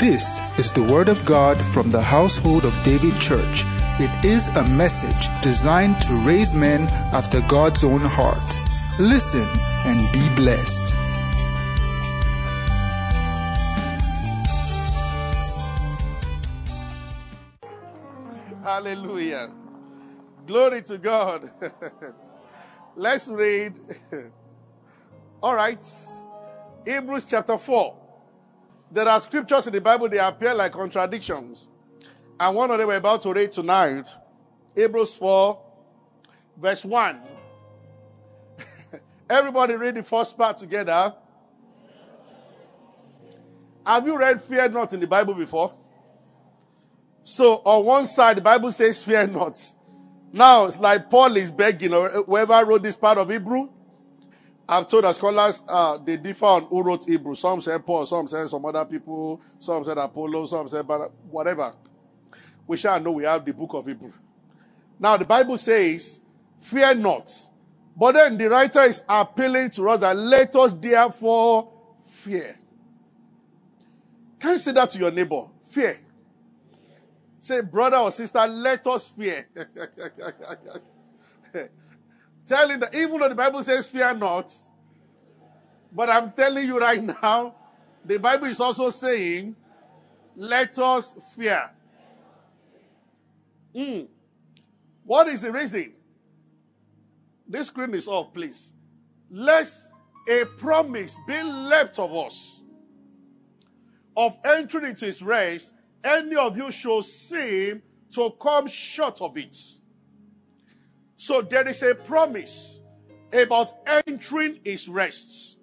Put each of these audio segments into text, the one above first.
This is the Word of God from the household of David Church. It is a message designed to raise men after God's own heart. Listen and be blessed. Hallelujah. Glory to God. Let's read. All right. Hebrews chapter 4. There are scriptures in the Bible, they appear like contradictions. And one of them we're about to read tonight. Hebrews 4, verse 1. Everybody read the first part together. Have you read fear not in the Bible before? So on one side, the Bible says fear not. Now it's like Paul is begging, or whoever wrote this part of Hebrew. I'm told that scholars uh, they differ on who wrote Hebrew. Some say Paul, some say some other people, some said Apollo, some say whatever. We shall know we have the book of Hebrew. Now the Bible says, "Fear not," but then the writer is appealing to us that let us therefore fear. Can you say that to your neighbor? Fear. Say, brother or sister, let us fear. telling that even though the Bible says fear not, but I'm telling you right now, the Bible is also saying, let us fear. Mm. What is the reason? This screen is off, please. Lest a promise be left of us of entering into his rest, any of you should seem to come short of it. So there is a promise about entering his rest.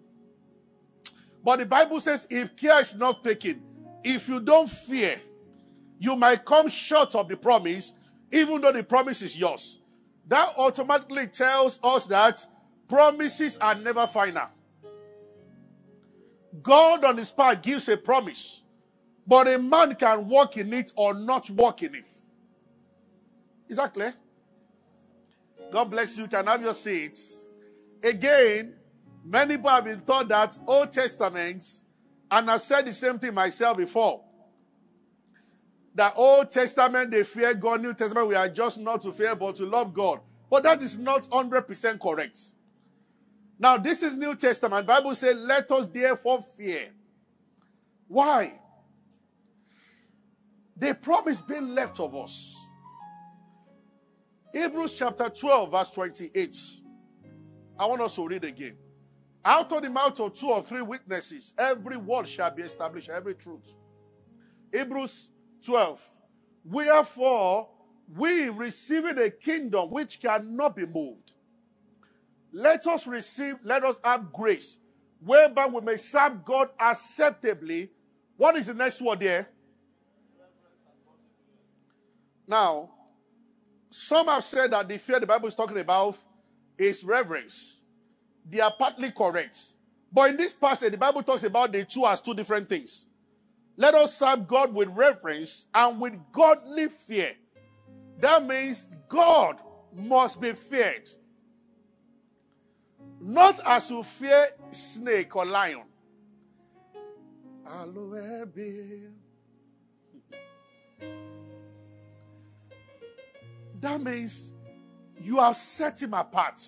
But the Bible says if care is not taken, if you don't fear, you might come short of the promise, even though the promise is yours. That automatically tells us that promises are never final. God on his part gives a promise, but a man can walk in it or not walk in it. Is that clear? God bless you. Can have your seats. Again, many people have been taught that Old Testament, and I've said the same thing myself before. That Old Testament, they fear God. New Testament, we are just not to fear, but to love God. But that is not 100% correct. Now, this is New Testament. Bible says, let us therefore fear. Why? The promise being left of us. Hebrews chapter 12, verse 28. I want us to read again. Out of the mouth of two or three witnesses, every word shall be established, every truth. Hebrews 12. Wherefore, we receiving a kingdom which cannot be moved. Let us receive, let us have grace, whereby we may serve God acceptably. What is the next word there? Now, some have said that the fear the Bible is talking about is reverence. They are partly correct. But in this passage, the Bible talks about the two as two different things. Let us serve God with reverence and with godly fear. That means God must be feared. Not as you fear snake or lion. That means you have set him apart,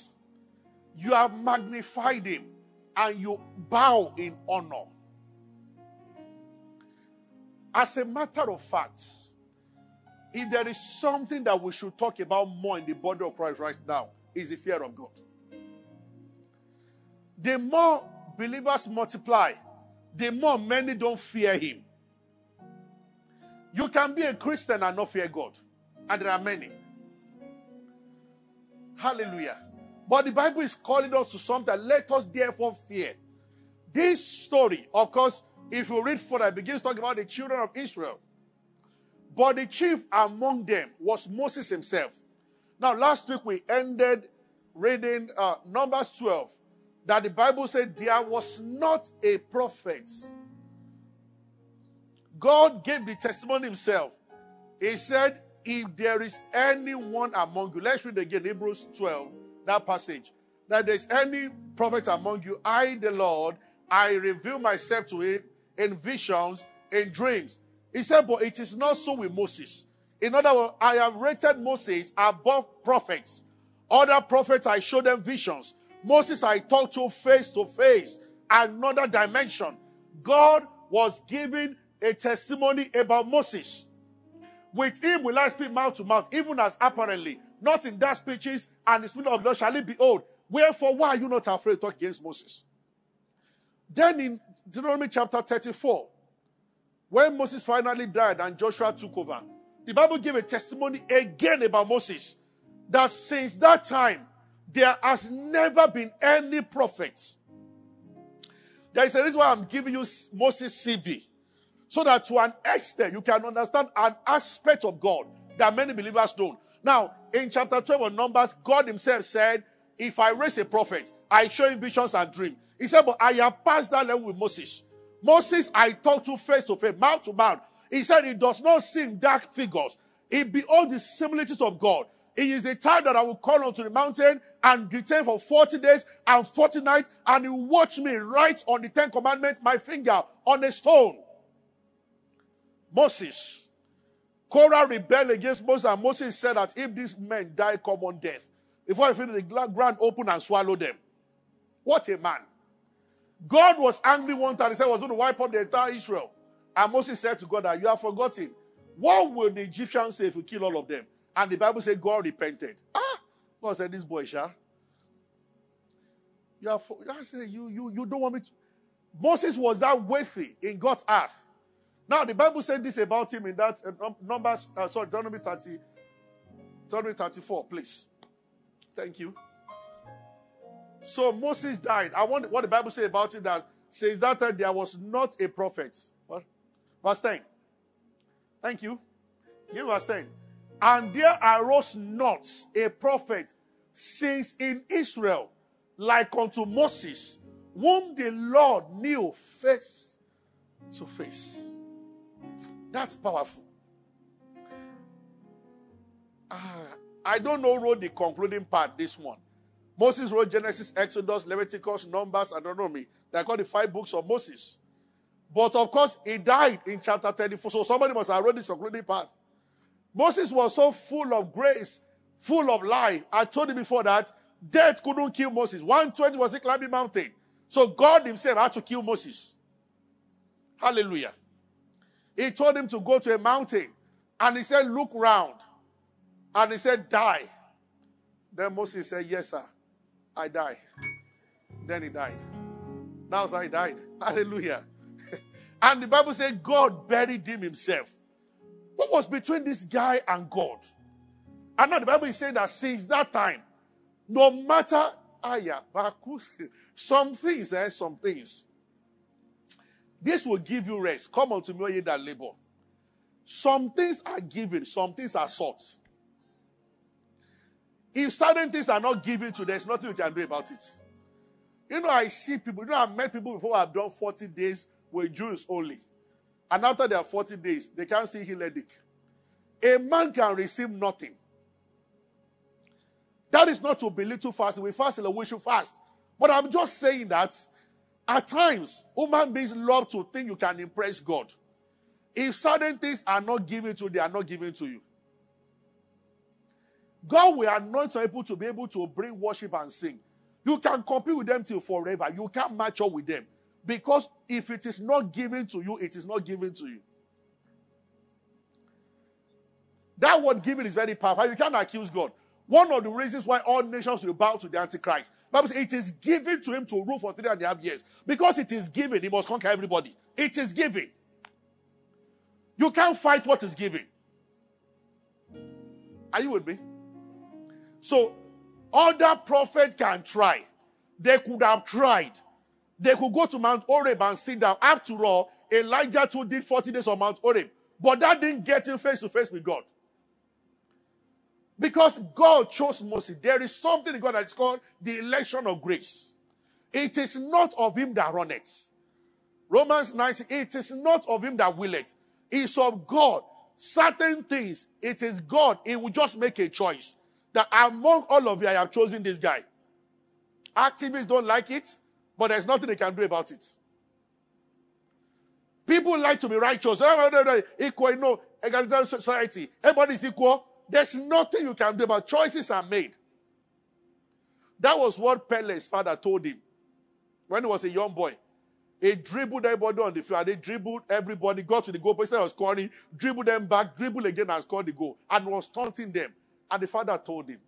you have magnified him, and you bow in honor. As a matter of fact, if there is something that we should talk about more in the body of Christ right now, is the fear of God. The more believers multiply, the more many don't fear Him. You can be a Christian and not fear God, and there are many. Hallelujah. But the Bible is calling us to something. Let us therefore fear. This story, of course, if you read further, it begins talking about the children of Israel. But the chief among them was Moses himself. Now, last week we ended reading uh, Numbers 12, that the Bible said there was not a prophet. God gave the testimony himself. He said, if there is anyone among you, let's read again Hebrews 12, that passage. That there's any prophet among you, I, the Lord, I reveal myself to him in visions, in dreams. He said, but it is not so with Moses. In other words, I have rated Moses above prophets. Other prophets, I show them visions. Moses, I talk to face to face, another dimension. God was giving a testimony about Moses. With him will I speak mouth to mouth, even as apparently, not in that speeches, and the spirit of God shall it be old. Wherefore, why are you not afraid to talk against Moses? Then in Deuteronomy chapter 34, when Moses finally died and Joshua took over, the Bible gave a testimony again about Moses that since that time, there has never been any prophet. There is a reason why I'm giving you Moses CV. So that to an extent you can understand an aspect of God that many believers don't. Now, in chapter 12 of Numbers, God Himself said, If I raise a prophet, I show him visions and dreams. He said, But I have passed that level with Moses. Moses, I talk to face to face, mouth to mouth. He said, He does not see dark figures. He beholds the similitudes of God. He is the time that I will call unto the mountain and return for 40 days and 40 nights, and he watch me write on the Ten Commandments my finger on a stone. Moses. Korah rebelled against Moses, and Moses said that if these men die common death, before I finish the ground open and swallow them. What a man. God was angry one time. He said he was going to wipe out the entire Israel. And Moses said to God that you have forgotten. What will the Egyptians say if you kill all of them? And the Bible said God repented. Ah, God said, This boy, Sha. You, I say, you, you, you don't want me to. Moses was that worthy in God's earth. Now, the Bible said this about him in that uh, Numbers, uh, sorry, Deuteronomy 30, Deuteronomy 34, please. Thank you. So Moses died. I want what the Bible says about it that says that uh, there was not a prophet. What? Verse 10. Thank you. Give verse 10. And there arose not a prophet since in Israel like unto Moses, whom the Lord knew face to face. That's powerful. Uh, I don't know wrote the concluding part this one. Moses wrote Genesis, Exodus, Leviticus, Numbers, know me. They're called the five books of Moses. But of course, he died in chapter 34. So somebody must have wrote this concluding part. Moses was so full of grace, full of life. I told you before that death couldn't kill Moses. 120 was a climbing mountain. So God himself had to kill Moses. Hallelujah. He told him to go to a mountain. And he said, look round. And he said, die. Then Moses said, yes, sir. I die. Then he died. That's how he died. Hallelujah. and the Bible said God buried him himself. What was between this guy and God? And now the Bible is saying that since that time, no matter some things, eh, some things. This will give you rest. Come unto me, ye that labor. Some things are given, some things are sought. If certain things are not given to, there's nothing you can do about it. You know, I see people, you know, I've met people before I've done 40 days with Jews only. And after their 40 days, they can't see Hilledic. A man can receive nothing. That is not to belittle fasting. We fast we should fast. But I'm just saying that at times, human beings love to think you can impress God. If certain things are not given to you, they are not given to you. God will anoint some people to be able to bring worship and sing. You can compete with them till forever. You can't match up with them. Because if it is not given to you, it is not given to you. That word given is very powerful. You can't accuse God. One of the reasons why all nations will bow to the Antichrist. Bible says it is given to him to rule for three and a half years. Because it is given, he must conquer everybody. It is given. You can't fight what is given. Are you with me? So, other prophets can try. They could have tried. They could go to Mount Horeb and sit down. After all, Elijah too did 40 days on Mount Horeb. But that didn't get him face to face with God. Because God chose Moses. There is something in God that is called the election of grace. It is not of him that runneth. Romans 9, it is not of him that willeth. It's of God. Certain things, it is God. He will just make a choice that among all of you, I have chosen this guy. Activists don't like it, but there's nothing they can do about it. People like to be righteous. Eh, eh, eh, equal, no, egalitarian society. Everybody's equal. There's nothing you can do, but choices are made. That was what Pele's father told him when he was a young boy. He dribbled everybody on the field. They dribbled everybody, got to the goal. Instead of scoring, dribbled them back, dribbled again and scored the goal. And was taunting them. And the father told him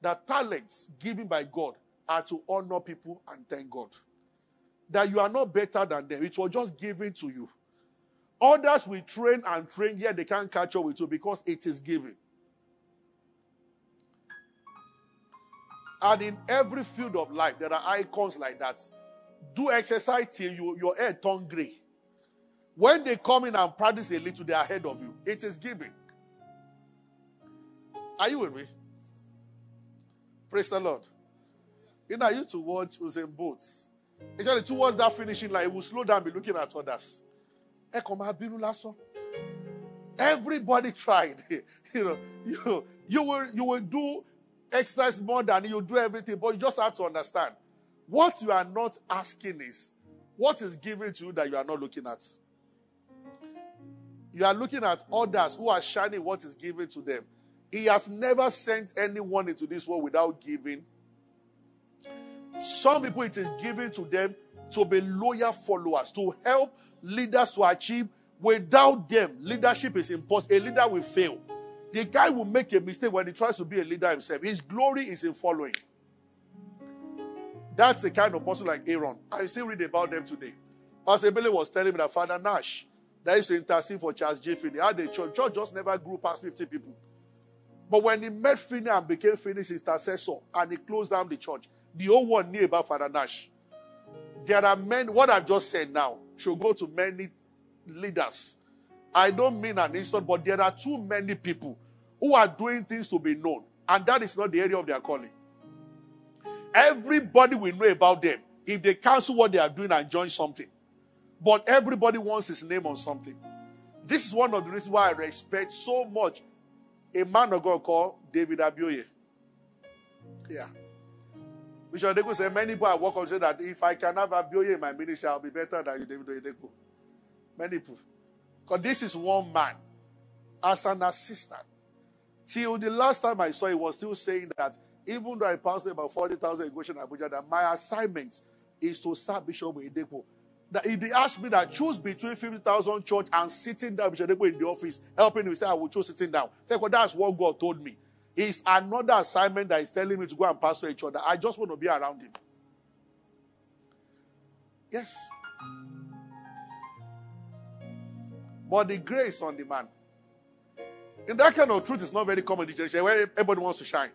that talents given by God are to honor people and thank God. That you are not better than them. It was just given to you. Others will train and train, yet they can't catch up with you because it is given. And in every field of life, there are icons like that. Do exercise till you, your hair turn gray. When they come in and practice a little, they are ahead of you. It is giving. Are you with me? Praise the Lord. You know, I used to watch Usain Bolt. Actually, towards that finishing line, he will slow down, be looking at others. Everybody tried. you know, you, you will you will do exercise more than you do everything, but you just have to understand what you are not asking is what is given to you that you are not looking at. You are looking at others who are shining what is given to them. He has never sent anyone into this world without giving. Some people, it is given to them to be loyal followers, to help leaders to achieve. Without them, leadership is impossible. A leader will fail. The guy will make a mistake when he tries to be a leader himself. His glory is in following. That's the kind of person like Aaron. I still read about them today. Pastor Billy was telling me that Father Nash, that used to intercede for Charles J. Finney, had a church. Church just never grew past 50 people. But when he met Finney and became Finney's intercessor and he closed down the church, the whole world knew about Father Nash. There are men, what I've just said now should go to many leaders. I don't mean an insult, but there are too many people who are doing things to be known, and that is not the area of their calling. Everybody will know about them if they cancel what they are doing and join something. But everybody wants his name on something. This is one of the reasons why I respect so much a man of God called David Abioye. Yeah. Bishop Oyedepo said, many people I work on say that if I can have Abioye in my ministry, I'll be better than you, David Oyedepo. Many people. Because this is one man as an assistant. Till the last time I saw, he was still saying that even though I passed about 40,000 in Goshen, Abuja, that my assignment is to serve Bishop Oyedepo. That if they ask me that choose between 50,000 church and sitting down Bishop Oyedepo in the office, helping him, say, I will choose sitting down. Say, well, that's what God told me. It's another assignment that is telling me to go and pastor each other. I just want to be around him. Yes. But the grace on the man. In that kind of truth, it's not very common in the generation eh, where everybody wants to shine.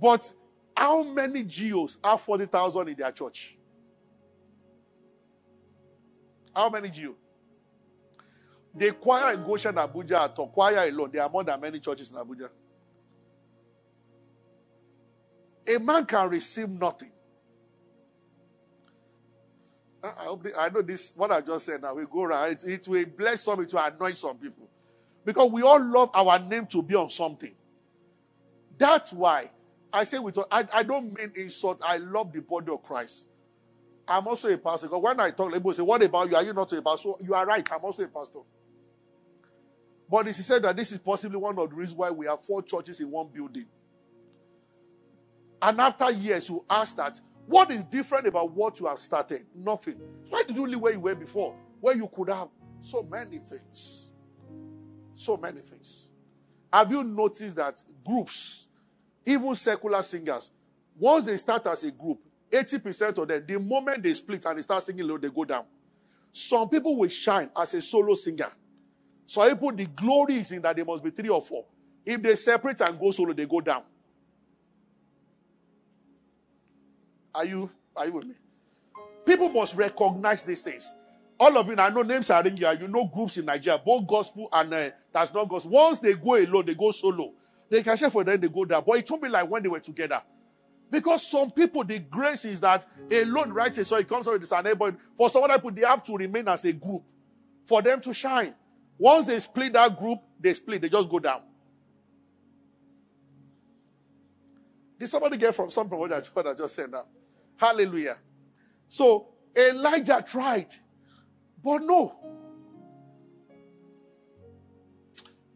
But how many GOs have 40,000 in their church? How many GOs? The choir in Goshen, Abuja, at choir alone, there are more than many churches in Abuja. A man can receive nothing. I, hope I know this, what I just said now, we go around. It, it will bless some, it will annoy some people. Because we all love our name to be on something. That's why I say with I, I don't mean insult. I love the body of Christ. I'm also a pastor. Because when I talk, people say, What about you? Are you not a pastor? You are right. I'm also a pastor. But he said that this is possibly one of the reasons why we have four churches in one building. And after years, you ask that, what is different about what you have started? Nothing. Why did you leave where you were before? Where you could have so many things. So many things. Have you noticed that groups, even secular singers, once they start as a group, 80% of them, the moment they split and they start singing low, they go down. Some people will shine as a solo singer. Some people, the glory is in that they must be three or four. If they separate and go solo, they go down. Are you, are you with me? People must recognize these things. All of you, I know names are in here. You know groups in Nigeria, both gospel and uh, that's not gospel. Once they go alone, they go solo. They can share for them, they go down. But it won't be like when they were together. Because some people, the grace is that alone writes song, it comes out with this but for some other people, they have to remain as a group for them to shine. Once they split that group, they split, they just go down. Did somebody get from something what I just said now? Hallelujah. So Elijah tried. But no.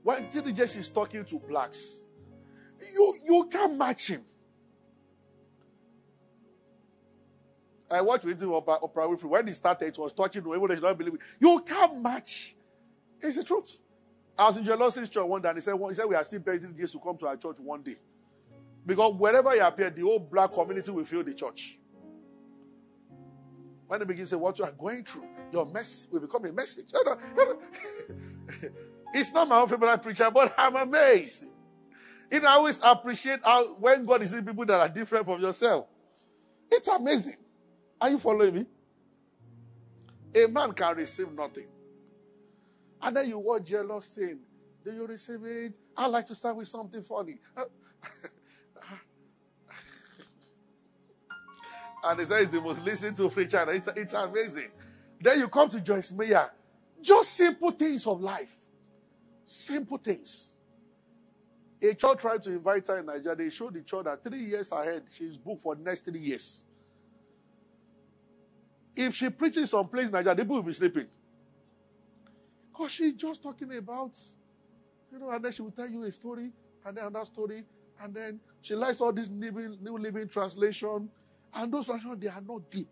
When TDJ is talking to blacks, you, you can't match him. I watched with him Oprah, Winfrey. When he started, it was touching though she don't believe. You can't match. It's the truth. I was in Joel church one day and he said, he said we are still begging Jesus to come to our church one day. Because wherever he appeared, the whole black community will fill the church. When they begin to say what you are going through, your mess will become a message. It's not my own favorite preacher, but I'm amazed. You know, I always appreciate how when God is in people that are different from yourself. It's amazing. Are you following me? A man can receive nothing. And then you watch Joel Osteen. Do you receive it? I like to start with something funny. and he says the most listened to preacher. It's, it's amazing. Then you come to Joyce Meyer. Just simple things of life. Simple things. A church tried to invite her in Nigeria. They showed the church that three years ahead, she's booked for the next three years. If she preaches some place in Nigeria, people will be sleeping. Because she's just talking about, you know, and then she will tell you a story, and then another story, and then she likes all this living, New Living Translation, and those translations, they are not deep.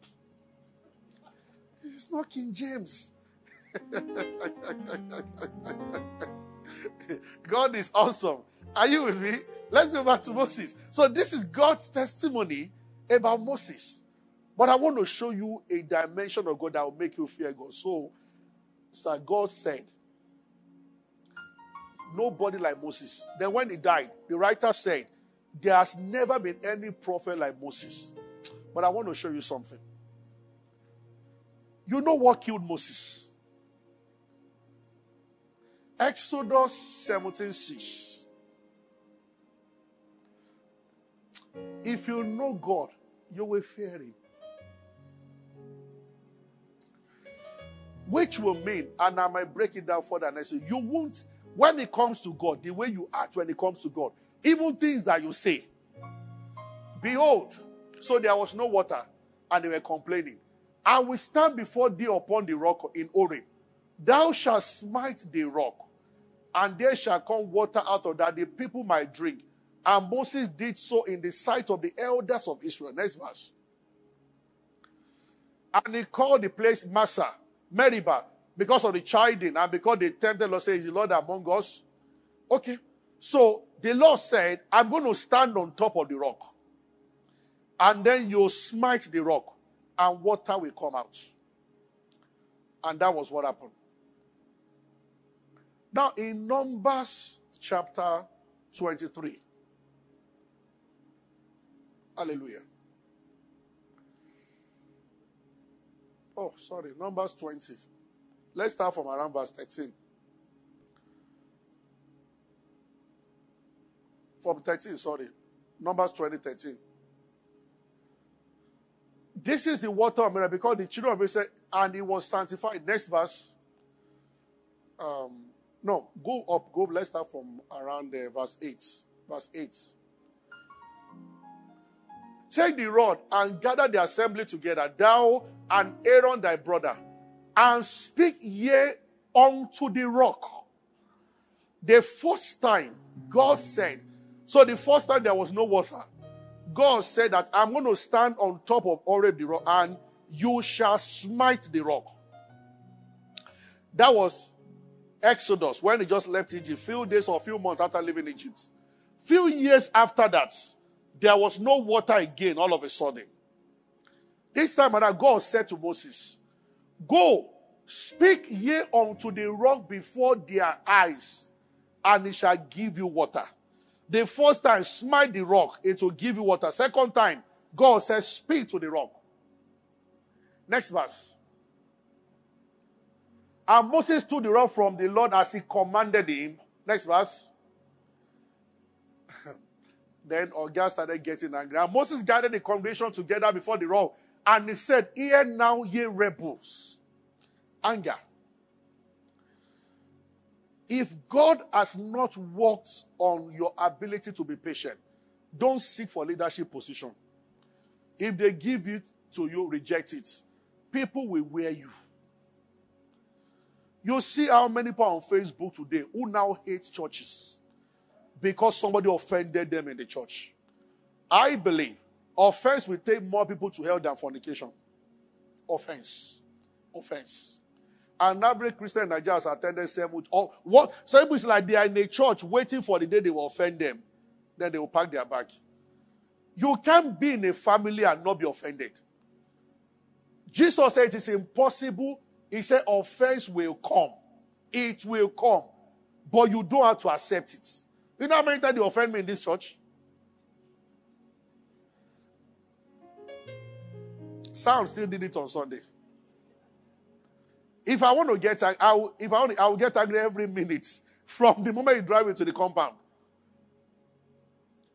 It's not King James. God is awesome. Are you with me? Let's go back to Moses. So, this is God's testimony about Moses. But I want to show you a dimension of God that will make you fear God. So, Sir, God said, Nobody like Moses. Then, when he died, the writer said, There has never been any prophet like Moses. But I want to show you something. You know what killed Moses? Exodus 17 6. If you know God, you will fear Him. Which will mean, and I might break it down further and I say, you won't, when it comes to God, the way you act when it comes to God, even things that you say. Behold, so there was no water, and they were complaining. I will stand before thee upon the rock in Horeb. Thou shalt smite the rock, and there shall come water out of that the people might drink. And Moses did so in the sight of the elders of Israel. Next verse. And he called the place Massah, Meribah, because of the chiding and because they tempted Lord, saying, Is the Lord among us? Okay. So the Lord said, I'm going to stand on top of the rock. And then you'll smite the rock and water will come out. And that was what happened. Now, in Numbers chapter 23, hallelujah. Oh, sorry, Numbers 20. Let's start from around verse 13. From 13, sorry. Numbers 20, 13. This is the water of miracle because the children of Israel, and it was sanctified. Next verse. Um, no, go up, go. Let's start from around there, verse 8. Verse 8. Take the rod and gather the assembly together, thou and Aaron thy brother, and speak ye unto the rock. The first time God said, so the first time there was no water. God said that I'm going to stand on top of Horeb the rock and you shall smite the rock. That was Exodus when he just left Egypt, few days or few months after leaving Egypt. Few years after that, there was no water again all of a sudden. This time, God said to Moses, Go, speak ye unto the rock before their eyes, and it shall give you water. The first time, smite the rock, it will give you water. Second time, God says, Speak to the rock. Next verse. And Moses took the rock from the Lord as he commanded him. Next verse. then August started getting angry. And Moses gathered the congregation together before the rock. And he said, Hear now, ye rebels. Anger. If God has not worked on your ability to be patient, don't seek for leadership position. If they give it to you, reject it. People will wear you. You see how many people on Facebook today who now hate churches because somebody offended them in the church. I believe offense will take more people to hell than fornication. Offense. Offense. An average Christian in Nigeria has attended seven. Or what? Some people is like they are in a church waiting for the day they will offend them. Then they will pack their bag. You can't be in a family and not be offended. Jesus said it is impossible. He said offense will come. It will come. But you don't have to accept it. You know how many times they offend me in this church? Sound still did it on Sunday. If I want to get I will, if I want, I will get angry every minute from the moment you drive into the compound.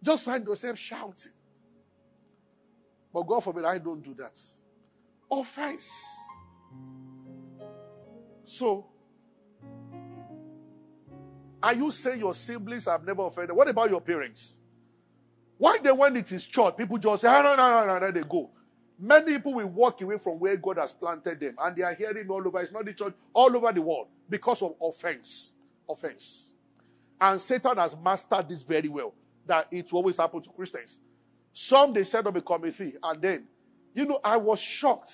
Just find yourself shouting. But God forbid I don't do that. Offense. So, are you saying your siblings have never offended? What about your parents? Why then, when it is church, people just say, oh, no, no, no, no, they go. Many people will walk away from where God has planted them, and they are hearing all over. It's not the church, all over the world because of offense. Offense. And Satan has mastered this very well that it will always happen to Christians. Some they set up a committee, and then, you know, I was shocked.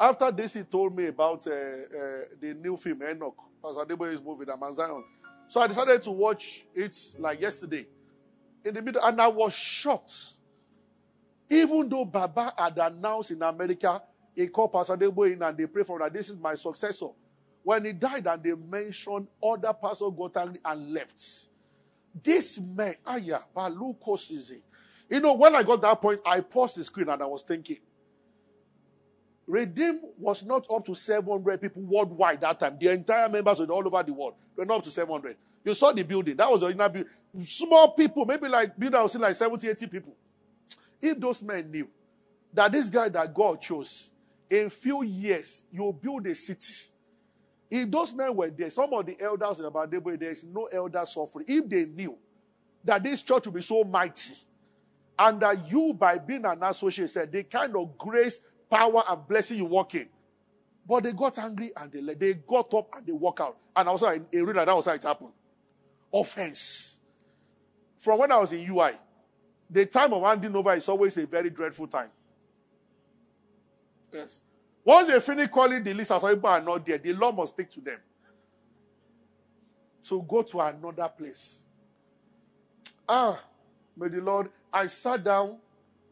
After this, he told me about uh, uh, the new film Enoch, Pastor Adeboye's movie, The Zion. So I decided to watch it like yesterday, in the middle, and I was shocked even though Baba had announced in America, he called Pastor Debo in and they prayed for him that this is my successor. When he died and they mentioned, other pastors got angry and left. This man, Aya, Baluko Sizi. You know, when I got that point, I paused the screen and I was thinking, Redeem was not up to 700 people worldwide that time. The entire members were all over the world. They were not up to 700. You saw the building. That was the original building. Small people, maybe like building, I was seeing like 70, 80 people. If those men knew that this guy that God chose, in few years, you'll build a city. If those men were there, some of the elders about Debo, there is no elder suffering. If they knew that this church will be so mighty, and that you, by being an associate, said the kind of grace, power, and blessing you walk in. But they got angry and they they got up and they walk out. And also in Arena, that was how it happened. Offense. From when I was in UI, the time of handing over is always a very dreadful time. Yes. Once they finish calling the list, as people are not there, the law must speak to them. To go to another place. Ah, may the Lord. I sat down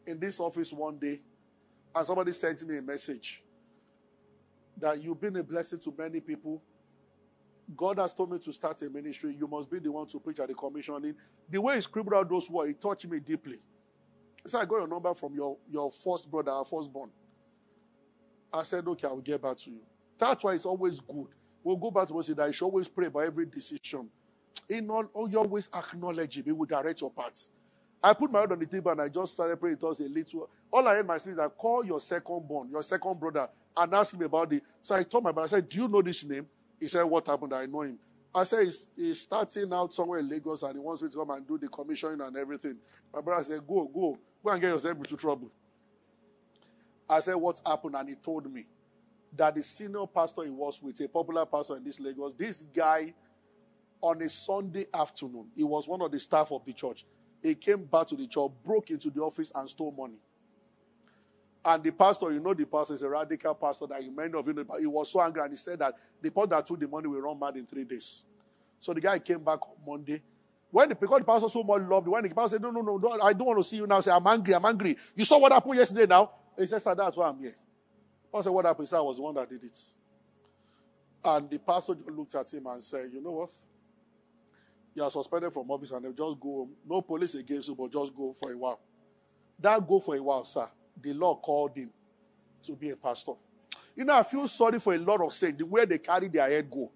in this office one day, and somebody sent me a message that you've been a blessing to many people God has told me to start a ministry. You must be the one to preach at the commissioning. The way he scribbled out those words, it touched me deeply. Said, I got your number from your, your first brother, our firstborn. I said, okay, I will get back to you. That's why it's always good. We'll go back to what you should always pray about every decision. In all, all you always acknowledge him. He will direct your path. I put my head on the table and I just started praying. It was a little. All I had my spirit is I call your second born, your second brother, and ask him about it. So I told my brother, I said, Do you know this name? He said, What happened? I know him. I said, he's, he's, starting out somewhere in Lagos and he wants me to come and do the commissioning and everything. My brother said, Go, go, go and get yourself into trouble. I said, What happened? And he told me that the senior pastor he was with, a popular pastor in this Lagos, this guy, on a Sunday afternoon, he was one of the staff of the church. He came back to the church, broke into the office, and stole money. And the pastor, you know, the pastor is a radical pastor that you many of you know, but he was so angry and he said that the pastor that took the money will run mad in three days. So the guy came back on Monday. When the, because the pastor so much loved, when the pastor said, No, no, no, no, I don't want to see you now. Say, I'm angry, I'm angry. You saw what happened yesterday now? He said, Sir, that's why I'm here. Pastor said, What happened? He said, I was the one that did it. And the pastor looked at him and said, You know what? You are suspended from office and they just go home. No police against you, but just go for a while. That go for a while, sir the Lord called him to be a pastor. You know, I feel sorry for a lot of saints, the way they carry their head go.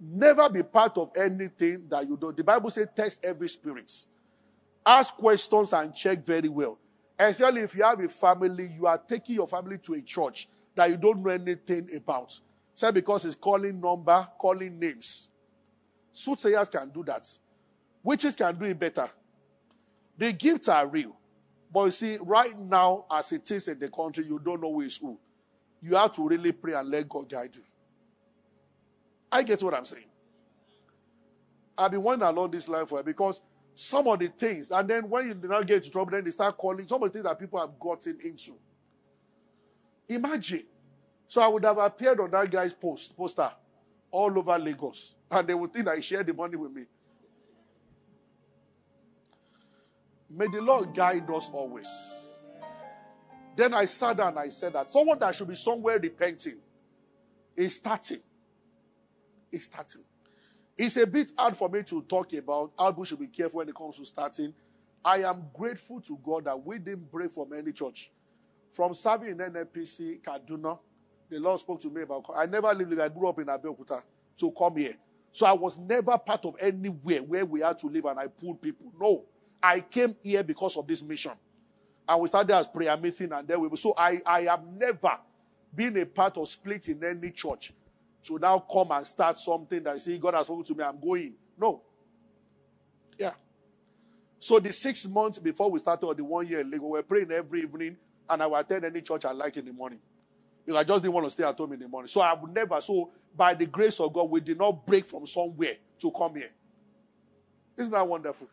Never be part of anything that you do. The Bible says test every spirit. Ask questions and check very well. Especially if you have a family, you are taking your family to a church that you don't know anything about. Say because it's calling number, calling names. Soothsayers can do that. Witches can do it better. The gifts are real. But you see, right now, as it is in the country, you don't know who is who. You have to really pray and let God guide you. I get what I'm saying. I've been wondering along this line for because some of the things, and then when you do not get into trouble, then they start calling some of the things that people have gotten into. Imagine. So I would have appeared on that guy's post poster all over Lagos, and they would think I shared the money with me. May the Lord guide us always. Then I sat down and I said that someone that should be somewhere repenting is starting. Is starting. It's a bit hard for me to talk about we should be careful when it comes to starting. I am grateful to God that we didn't break from any church. From serving in NNPC, Kaduna, the Lord spoke to me about. I never lived. I grew up in Abeokuta to come here, so I was never part of anywhere where we had to live and I pulled people. No, I came here because of this mission, and we started as prayer meeting, and then we. So I, I have never been a part of split in any church to now come and start something that see God has spoken to me, I'm going. No. Yeah. So the six months before we started, or the one year Lagos, we were praying every evening, and I would attend any church I like in the morning. Because I just didn't want to stay at home in the morning. So I would never. So by the grace of God, we did not break from somewhere to come here. Isn't that wonderful?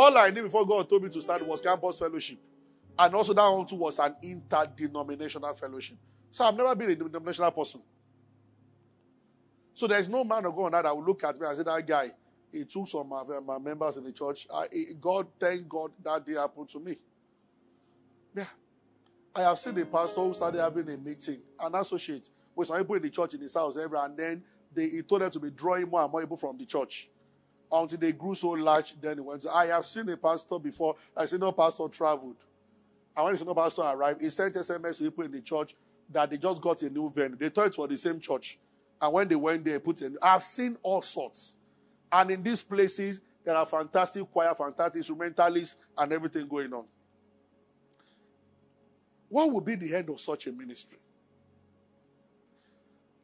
All I knew before God told me to start was campus fellowship. And also that one too was an interdenominational fellowship. So I've never been a denominational person. So there's no man of God now that will look at me and say, that guy, he took some of um, my members in the church. I, God, thank God that did happened to me. Yeah. I have seen a pastor who started having a meeting, an associate, with some people in the church in his house, every and then they, he told them to be drawing more and more people from the church until they grew so large. Then he went. I have seen a pastor before. I said, no pastor traveled. And when the senior pastor arrived, he sent SMS to people in the church that they just got a new venue. They thought it was the same church. And when they went there, put in. I've seen all sorts. And in these places, there are fantastic choir, fantastic instrumentalists, and everything going on. What would be the end of such a ministry?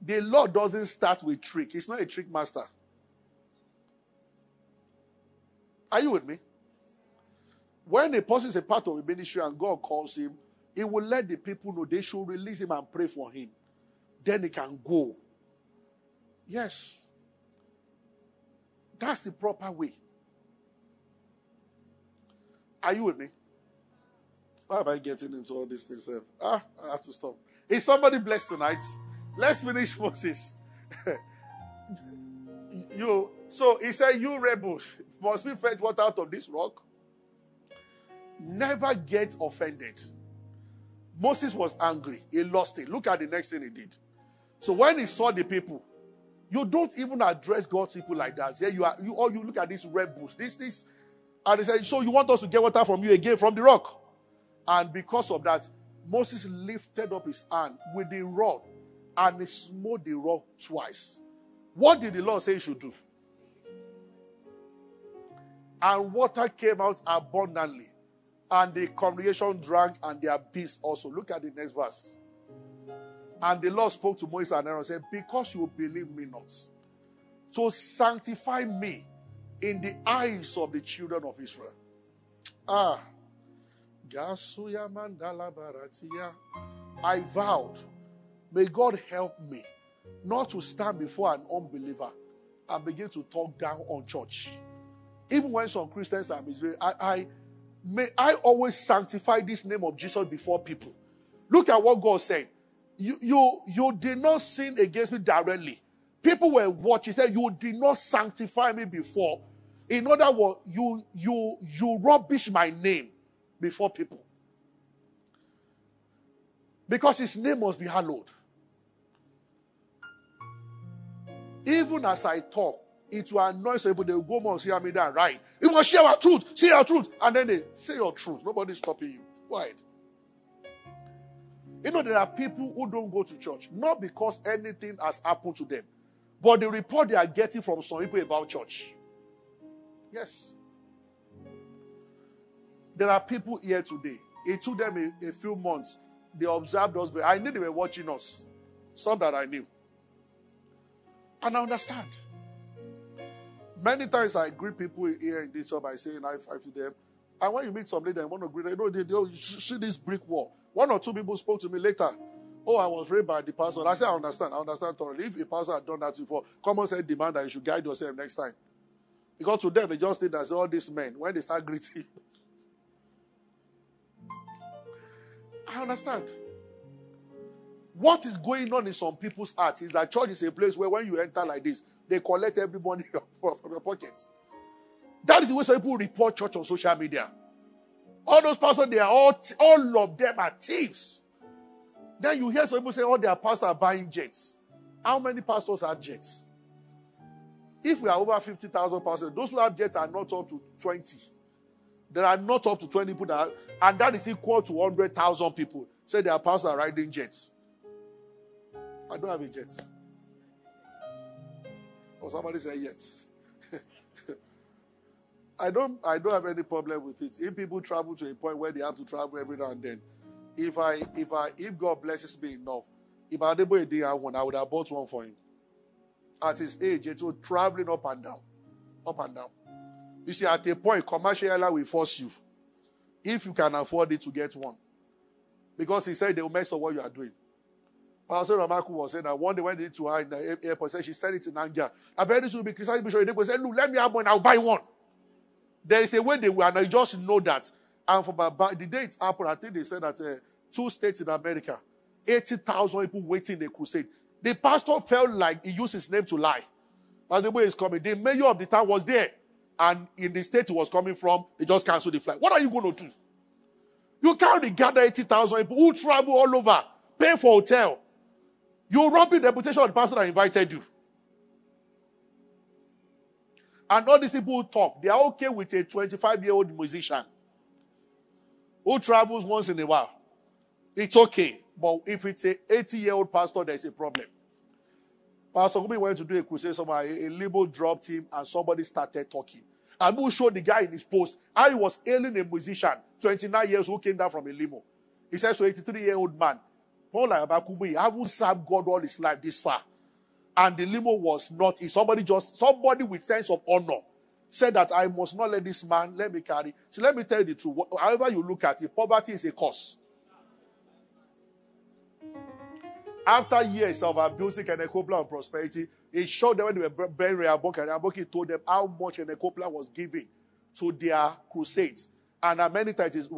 The Lord doesn't start with trick. He's not a trick master. Are you with me? When a person is a part of a ministry and God calls him, he will let the people know they should release him and pray for him. Then he can go. Yes. That's the proper way. Are you with me? Why am I getting into all these things? Ah, I have to stop. Is somebody blessed tonight? Let's finish Moses. you so he said, You rebels, must we fetch water out of this rock? Never get offended. Moses was angry. He lost it. Look at the next thing he did. So when he saw the people, you don't even address God's people like that. Yeah, you are you or you look at this red bush. This, this, and he said, So you want us to get water from you again from the rock? And because of that, Moses lifted up his hand with the rod and he smote the rock twice. What did the Lord say he should do? And water came out abundantly and the congregation drank and their beasts also. Look at the next verse. And the Lord spoke to Moses and Aaron and said, Because you believe me not, to sanctify me in the eyes of the children of Israel. Ah. I vowed, may God help me not to stand before an unbeliever and begin to talk down on church. Even when some Christians are I, I May I always sanctify this name of Jesus before people. Look at what God said. You, you, you did not sin against me directly. People were watching. Said you did not sanctify me before. In other words, you you you rubbish my name before people. Because his name must be hallowed. Even as I talk, it will annoy some people. They will go more see me that right. You must share our truth. Say our truth. And then they say your truth. Nobody's stopping you. Why? You know, there are people who don't go to church, not because anything has happened to them, but the report they are getting from some people about church. Yes. There are people here today. It took them a, a few months. They observed us. I knew they were watching us. Some that I knew. And I understand. Many times I greet people here in this job by saying high five to them. And when you meet somebody and want to greet them, you know, they, they, oh, see this brick wall. One or two people spoke to me later. Oh, I was raped by the pastor. I said, I understand. I understand thoroughly. If a pastor had done that before, common sense demand that you should guide yourself next time. Because to them, they just think that all these men, when they start greeting, I understand. What is going on in some people's heart is that church is a place where when you enter like this, they collect everybody from your pocket. That is the way some people report church on social media. All those pastors, they are all, all of them are thieves. Then you hear some people say, oh, their pastors are buying jets. How many pastors have jets? If we are over 50,000 pastors, those who have jets are not up to 20. There are not up to 20 people that, and that is equal to 100,000 people. Say their pastors are riding jets. I don't have a jet. Or somebody say yet. I don't I don't have any problem with it. If people travel to a point where they have to travel every now and then, if I if I if God blesses me enough, if I had a day I one, I would have bought one for him. At his age, it's traveling up and down. Up and down. You see, at a point, commercial airline will force you. If you can afford it to get one. Because he said they will mess up what you are doing. Pastor Ramaku was saying that one day when they to her in the airport, said she said it in anger. I've heard this will be criticized bishop. They say, Look, let me have one, I'll buy one. There is a way they will, and I just know that. And for the day it happened, I think they said that uh, two states in America, 80,000 people waiting the crusade. The pastor felt like he used his name to lie. But the way he's coming, the mayor of the town was there. And in the state he was coming from, they just canceled the flight. What are you going to do? You can't gather 80,000 people who travel all over, pay for hotel, you robbing the reputation of the person that invited you. And all these people talk, they are okay with a 25 year old musician who travels once in a while. It's okay. But if it's a 80 year old pastor, there's a problem. Pastor Kumuyi went to do a crusade somewhere, a, limo dropped him, and somebody started talking. And who showed the guy in his post how he was hailing a musician, 29 years, who came down from a limo. He says to 83 year old man, Paul Abakume haven't served God all his life this far. And the limo was not, somebody just, somebody with sense of honor said that I must not let this man, let me carry. So let me tell you the truth. However you look at it, poverty is a curse. After years of abusing Kenneth and prosperity, he showed them when they were burying Rehoboam, and Rehoboam told them how much Kenneth was giving to their crusades. And many times his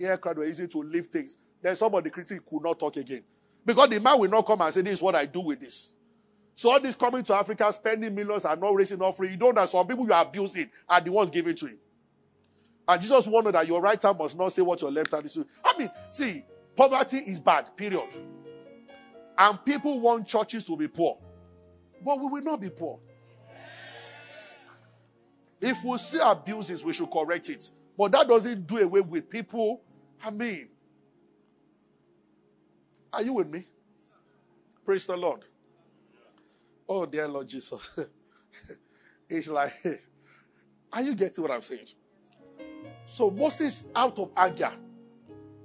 aircraft were easy to lift things. Then some of the critics could not talk again. Because the man will not come and say, This is what I do with this. So all this coming to Africa, spending millions and not raising offering, you don't know some people you are abusing are the ones giving to him. And Jesus warned that your right hand must not say what your left hand is doing. I mean, see, poverty is bad, period. And people want churches to be poor. But we will not be poor. If we see abuses, we should correct it. But that doesn't do away with people. I mean, are you with me? Praise the Lord. Oh, dear Lord Jesus. it's like, are you getting what I'm saying? So Moses, out of anger,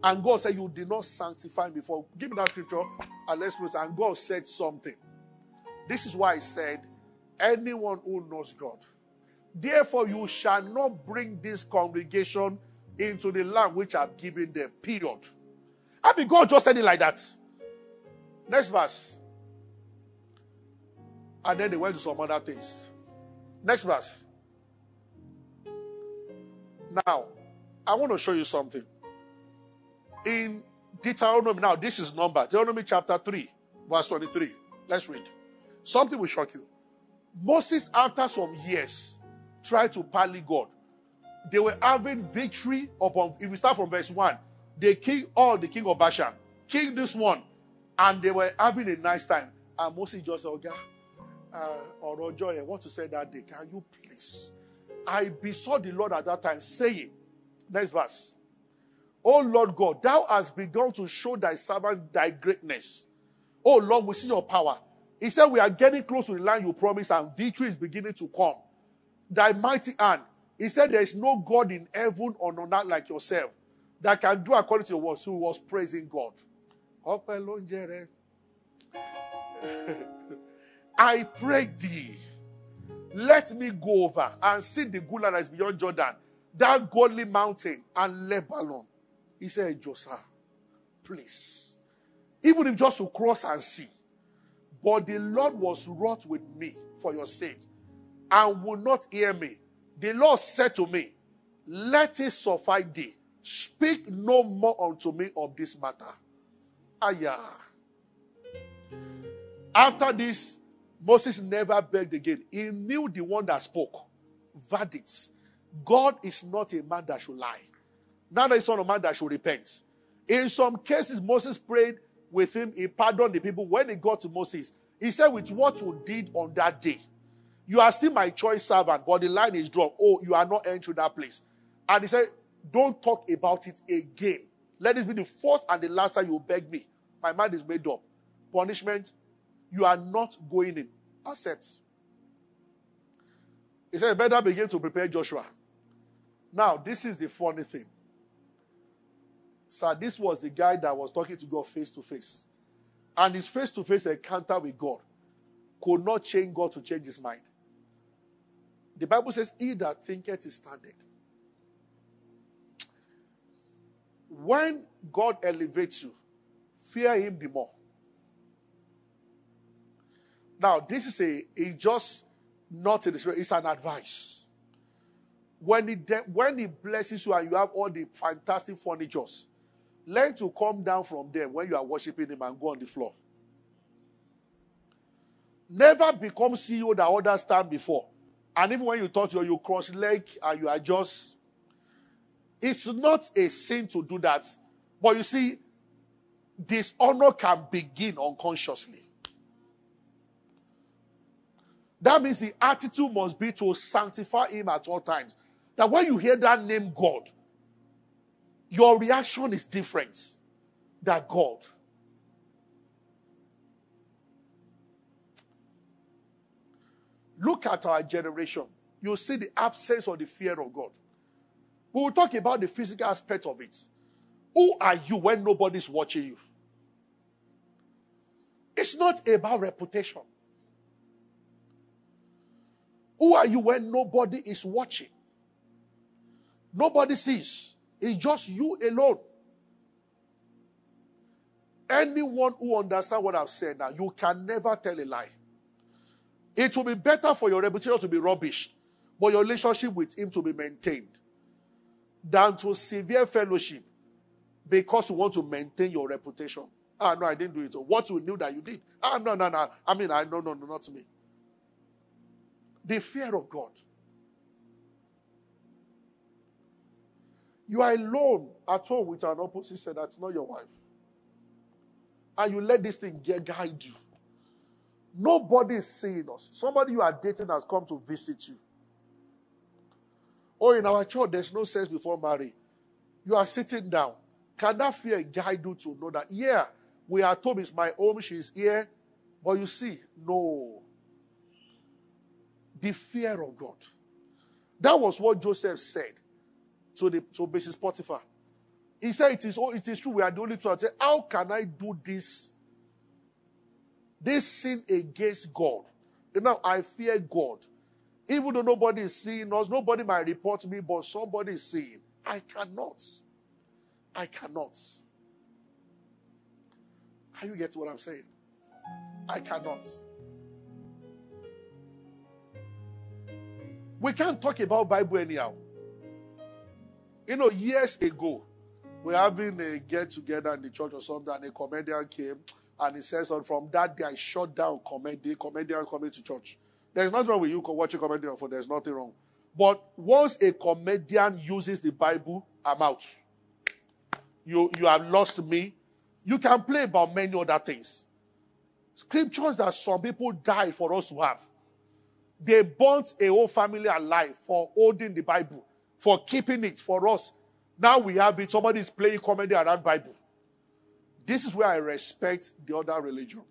and God said, You did not sanctify me before. Give me that scripture and let's pray. And God said something. This is why I said, Anyone who knows God, therefore you shall not bring this congregation into the land which I've given them. Period. I mean, God just said it like that. Next verse. And then they went to some other things. Next verse. Now, I want to show you something. In Deuteronomy, now this is number, Deuteronomy chapter 3, verse 23. Let's read. Something will shock you. Moses, after some years, tried to parley God. They were having victory upon, if we start from verse 1, they killed all the king of Bashan, killed this one, and they were having a nice time. And Moses just said, uh, or Joy, I want to say that day, can you please? I besought the Lord at that time, saying, next verse, Oh Lord God, thou hast begun to show thy servant thy greatness. Oh Lord, we see your power. He said, We are getting close to the land you promised, and victory is beginning to come. Thy mighty hand. He said, There is no God in heaven or on earth like yourself that can do according to your words. Who was praising God. I pray thee Let me go over and see the good land that is beyond Jordan, that godly mountain and Lebanon. He said, Joseph, please. Even if just to cross and see. But the Lord was wroth with me for your sake and will not hear me. The Lord said to me, Let it suffice thee. Speak no more unto me of this matter. After this, Moses never begged again. He knew the one that spoke. Verdicts. God is not a man that should lie. Neither is not a man that should repent. In some cases, Moses prayed with him. He pardoned the people. When he got to Moses, he said, With what you did on that day, you are still my choice servant, but the line is dropped. Oh, you are not entering that place. And he said, Don't talk about it again. Let this be the first and the last time you beg me. My mind is made up. Punishment, you are not going in. Accept. He said, better begin to prepare Joshua. Now, this is the funny thing. Sir, this was the guy that was talking to God face to face. And his face to face encounter with God could not change God to change his mind. The Bible says, He that thinketh is standing. When God elevates you, fear him the more. Now, this is a it's just not spirit, it's an advice. When he, de- when he blesses you and you have all the fantastic furnitures, learn to come down from there when you are worshiping him and go on the floor. Never become CEO that others stand before. And even when you thought you, you cross leg and you are just, it's not a sin to do that. But you see, dishonor can begin unconsciously. That means the attitude must be to sanctify him at all times. That when you hear that name God, your reaction is different than God. Look at our generation. You'll see the absence of the fear of God. We will talk about the physical aspect of it. Who are you when nobody's watching you? It's not about reputation. Who are you when nobody is watching? Nobody sees. It's just you alone. Anyone who understands what I've said now, you can never tell a lie. It will be better for your reputation to be rubbish, but your relationship with Him to be maintained than to severe fellowship because you want to maintain your reputation. Ah, no, I didn't do it. What you knew that you did. Ah, no, no, no. I mean, I no, no, no, not me. The fear of God. You are alone at home with an opposite sex that's not your wife. And you let this thing guide you. Nobody is seeing us. Somebody you are dating has come to visit you. Oh, in our church, there's no sex before marriage. You are sitting down. Can that fear guide you to know that, yeah, we are told it's my home, she's here. But you see, no the fear of God. That was what Joseph said to the to Mrs. Potiphar. He said, It is oh, it is true, we are the only two. How can I do this? This sin against God. You know, I fear God. Even though nobody is seeing us, nobody might report me, but somebody is seeing. I cannot. I cannot. Are you getting what I'm saying? I cannot. We can't talk about Bible anyhow. You know, years ago, we're having a get together in the church or something, and a comedian came and he says, oh, from that day, I shut down comedy, comedian coming to church. There's nothing wrong with you watching comedian for there's nothing wrong. But once a comedian uses the Bible, I'm out. You, you have lost me. You can play about many other things. Scriptures that some people die for us to have. They burnt a whole family alive for holding the Bible, for keeping it for us. Now we have it. Somebody is playing comedy around Bible. This is where I respect the other religion.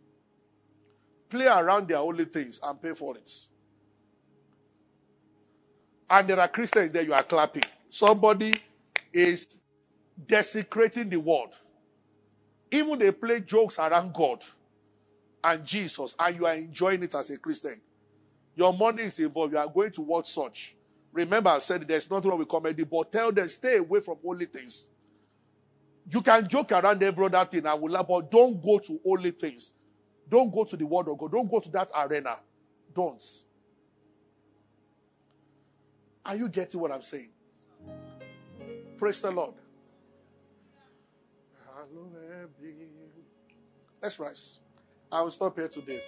Play around their holy things and pay for it. And there are Christians there you are clapping. Somebody is desecrating the word. Even they play jokes around God and Jesus, and you are enjoying it as a Christian. Your money is involved. You are going to watch such. Remember, I said there's nothing wrong with comedy, but tell them stay away from holy things. You can joke around every other thing, I will laugh, but don't go to holy things. Don't go to the word of God. Don't go to that arena. Don't. Are you getting what I'm saying? Praise the Lord. Let's rise. I will stop here today.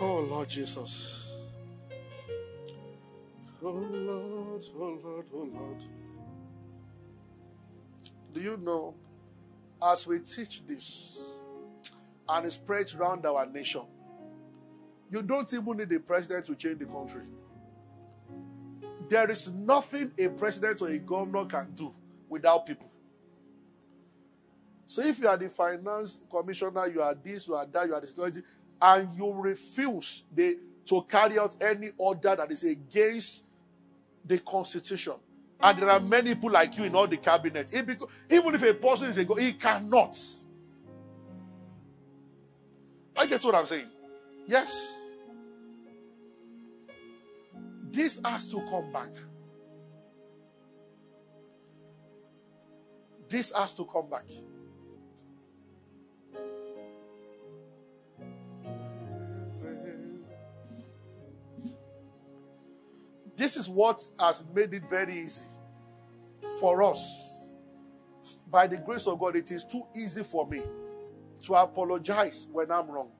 Oh Lord Jesus. Oh Lord, oh Lord, oh Lord. Do you know, as we teach this and spread around our nation, you don't even need a president to change the country. There is nothing a president or a governor can do without people. So if you are the finance commissioner, you are this, you are that, you are the security, and you refuse the, to carry out any order that is against the constitution, and there are many people like you in all the cabinet, even if a person is a God, he cannot. I get what I'm saying. Yes. This has to come back. This has to come back. This is what has made it very easy for us. By the grace of God, it is too easy for me to apologize when I'm wrong.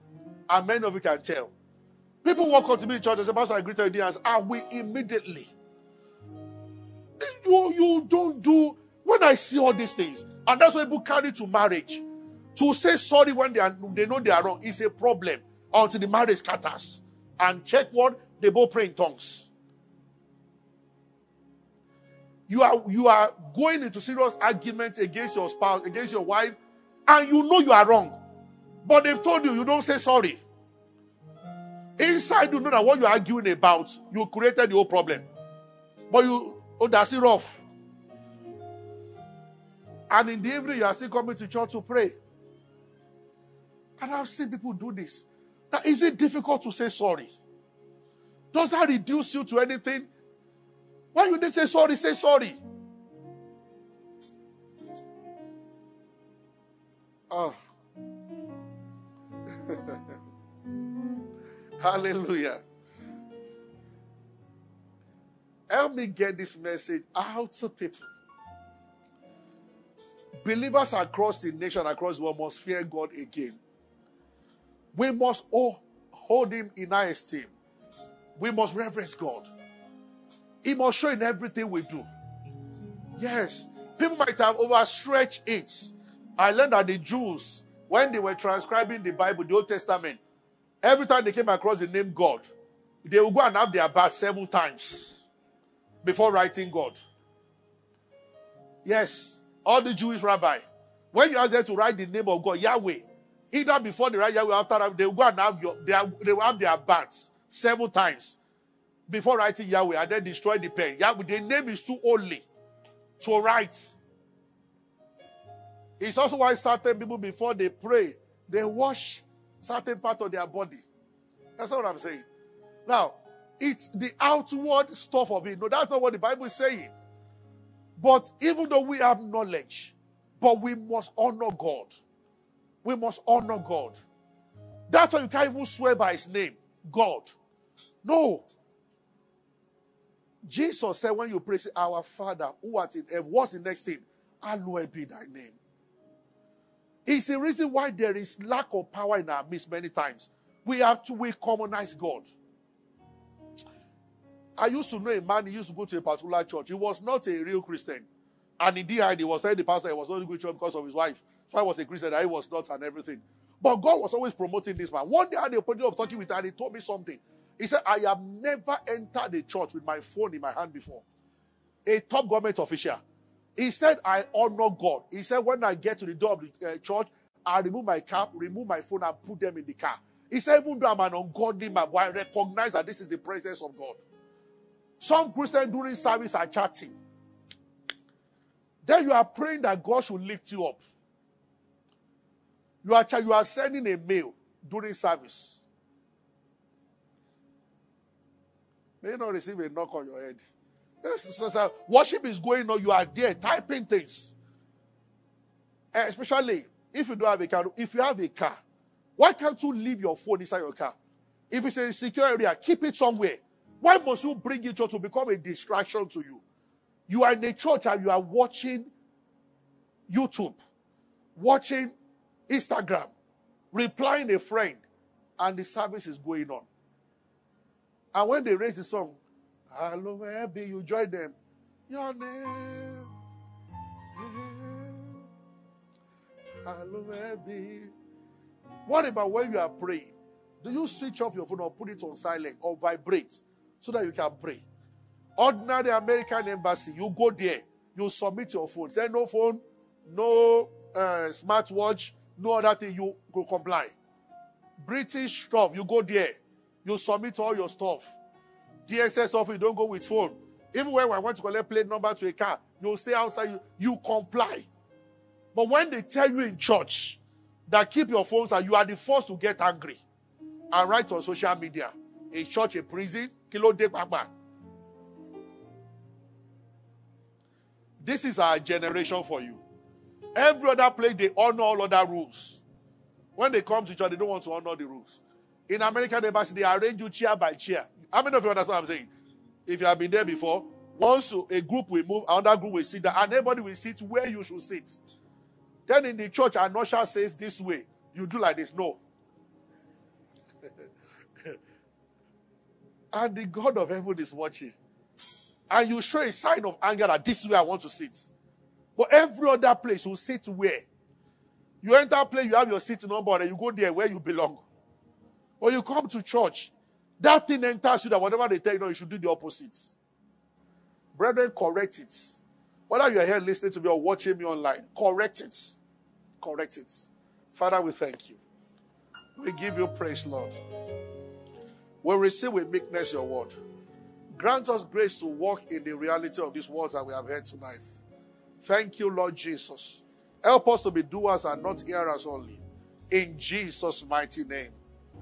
And many of you can tell. People walk up to me in church and say, Pastor, I greeted you and I will immediately. You, you don't do, when I see all these things, and that's why people carry to marriage. To say sorry when they, are, they know they are wrong is a problem until the marriage scatters. And check what? They both pray in tongues. You are, you are going into serious argument against your spouse, against your wife, and you know you are wrong. But they've told you, you don't say sorry. Inside, you know that what you're arguing about, you created the whole problem. But you, oh, that's it rough. And in the evening, you are still coming to church to pray. And I've seen people do this. Now, is it difficult to say sorry? Does that reduce you to anything? When you to say sorry, say sorry. Oh. Hallelujah. Help me get this message out to people. Believers across the nation, across the world must fear God again. We must hold Him in high esteem. We must reverence God. He must show in everything we do. Yes, people might have overstretched it. I learned that the Jews, when they were transcribing the Bible, the Old Testament, every time they came across the name God, they would go and have their bath seven times before writing God. Yes, all the Jewish rabbi, when you ask them to write the name of God, Yahweh, either before they write Yahweh, after they will go and have your, they, will have their baths seven times before writing Yahweh and then destroy the pen. Yahweh, the name is too holy to write. It's also why certain people, before they pray, they wash certain part of their body. That's not what I'm saying. Now, it's the outward stuff of it. No, that's not what the Bible is saying. But even though we have knowledge, but we must honor God. We must honor God. That's why you can't even swear by his name, God. No. Jesus said, when you pray, say, Our Father who art in heaven, what's the next thing? Hallowed be thy name. It's the reason why there is lack of power in our midst many times. We have to we commonize God. I used to know a man, he used to go to a particular church. He was not a real Christian. And in DI, he was telling the pastor he was only going to church because of his wife. So I was a Christian, I was not, and everything. But God was always promoting this man. One day I had the opportunity of talking with him, and he told me something. He said, I have never entered a church with my phone in my hand before. A top government official. He said, I honor God. He said, when I get to the door of the uh, church, I remove my cap, remove my phone, and put them in the car. He said, even though I'm an ungodly man, but I recognize that this is the presence of God. Some Christians during service are chatting. Then you are praying that God should lift you up. You are, you are sending a mail during service. May you not receive a knock on your head. Yes, so, so, worship is going on. You are there typing things. And especially if you don't have a car. If you have a car, why can't you leave your phone inside your car? If it's a secure area, keep it somewhere. Why must you bring it to become a distraction to you? You are in a church and you are watching YouTube, watching Instagram, replying a friend, and the service is going on. And when they raise the song, Hello, be you join them. Your name. Hello, be. What about when you are praying? Do you switch off your phone or put it on silent or vibrate so that you can pray? Ordinary American embassy, you go there, you submit your phone. Say no phone, no uh, smartwatch, no other thing, you go comply. British stuff, you go there, you submit all your stuff. DSS office, you don't go with phone. Even when I want to collect plate number to a car, you stay outside, you, you comply. But when they tell you in church that keep your phones and you are the first to get angry and write on social media, a church, a prison, kilo de papa. This is our generation for you. Every other place, they honor all other rules. When they come to church, they don't want to honor the rules. In American embassy, they arrange you chair by chair. How many of you understand what I'm saying? If you have been there before, once a group will move, another group will sit down, and everybody will sit where you should sit. Then in the church, an usher says this way, you do like this. No. and the God of heaven is watching. And you show a sign of anger that this is where I want to sit. But every other place you sit where? You enter a place, you have your seat number, and you go there where you belong. Or you come to church, that thing enters you that whatever they tell you, you should do the opposite. Brethren, correct it. Whether you're here listening to me or watching me online, correct it. Correct it. Father, we thank you. We give you praise, Lord. We receive with meekness your word. Grant us grace to walk in the reality of these words that we have heard tonight. Thank you, Lord Jesus. Help us to be doers and not hearers only. In Jesus' mighty name.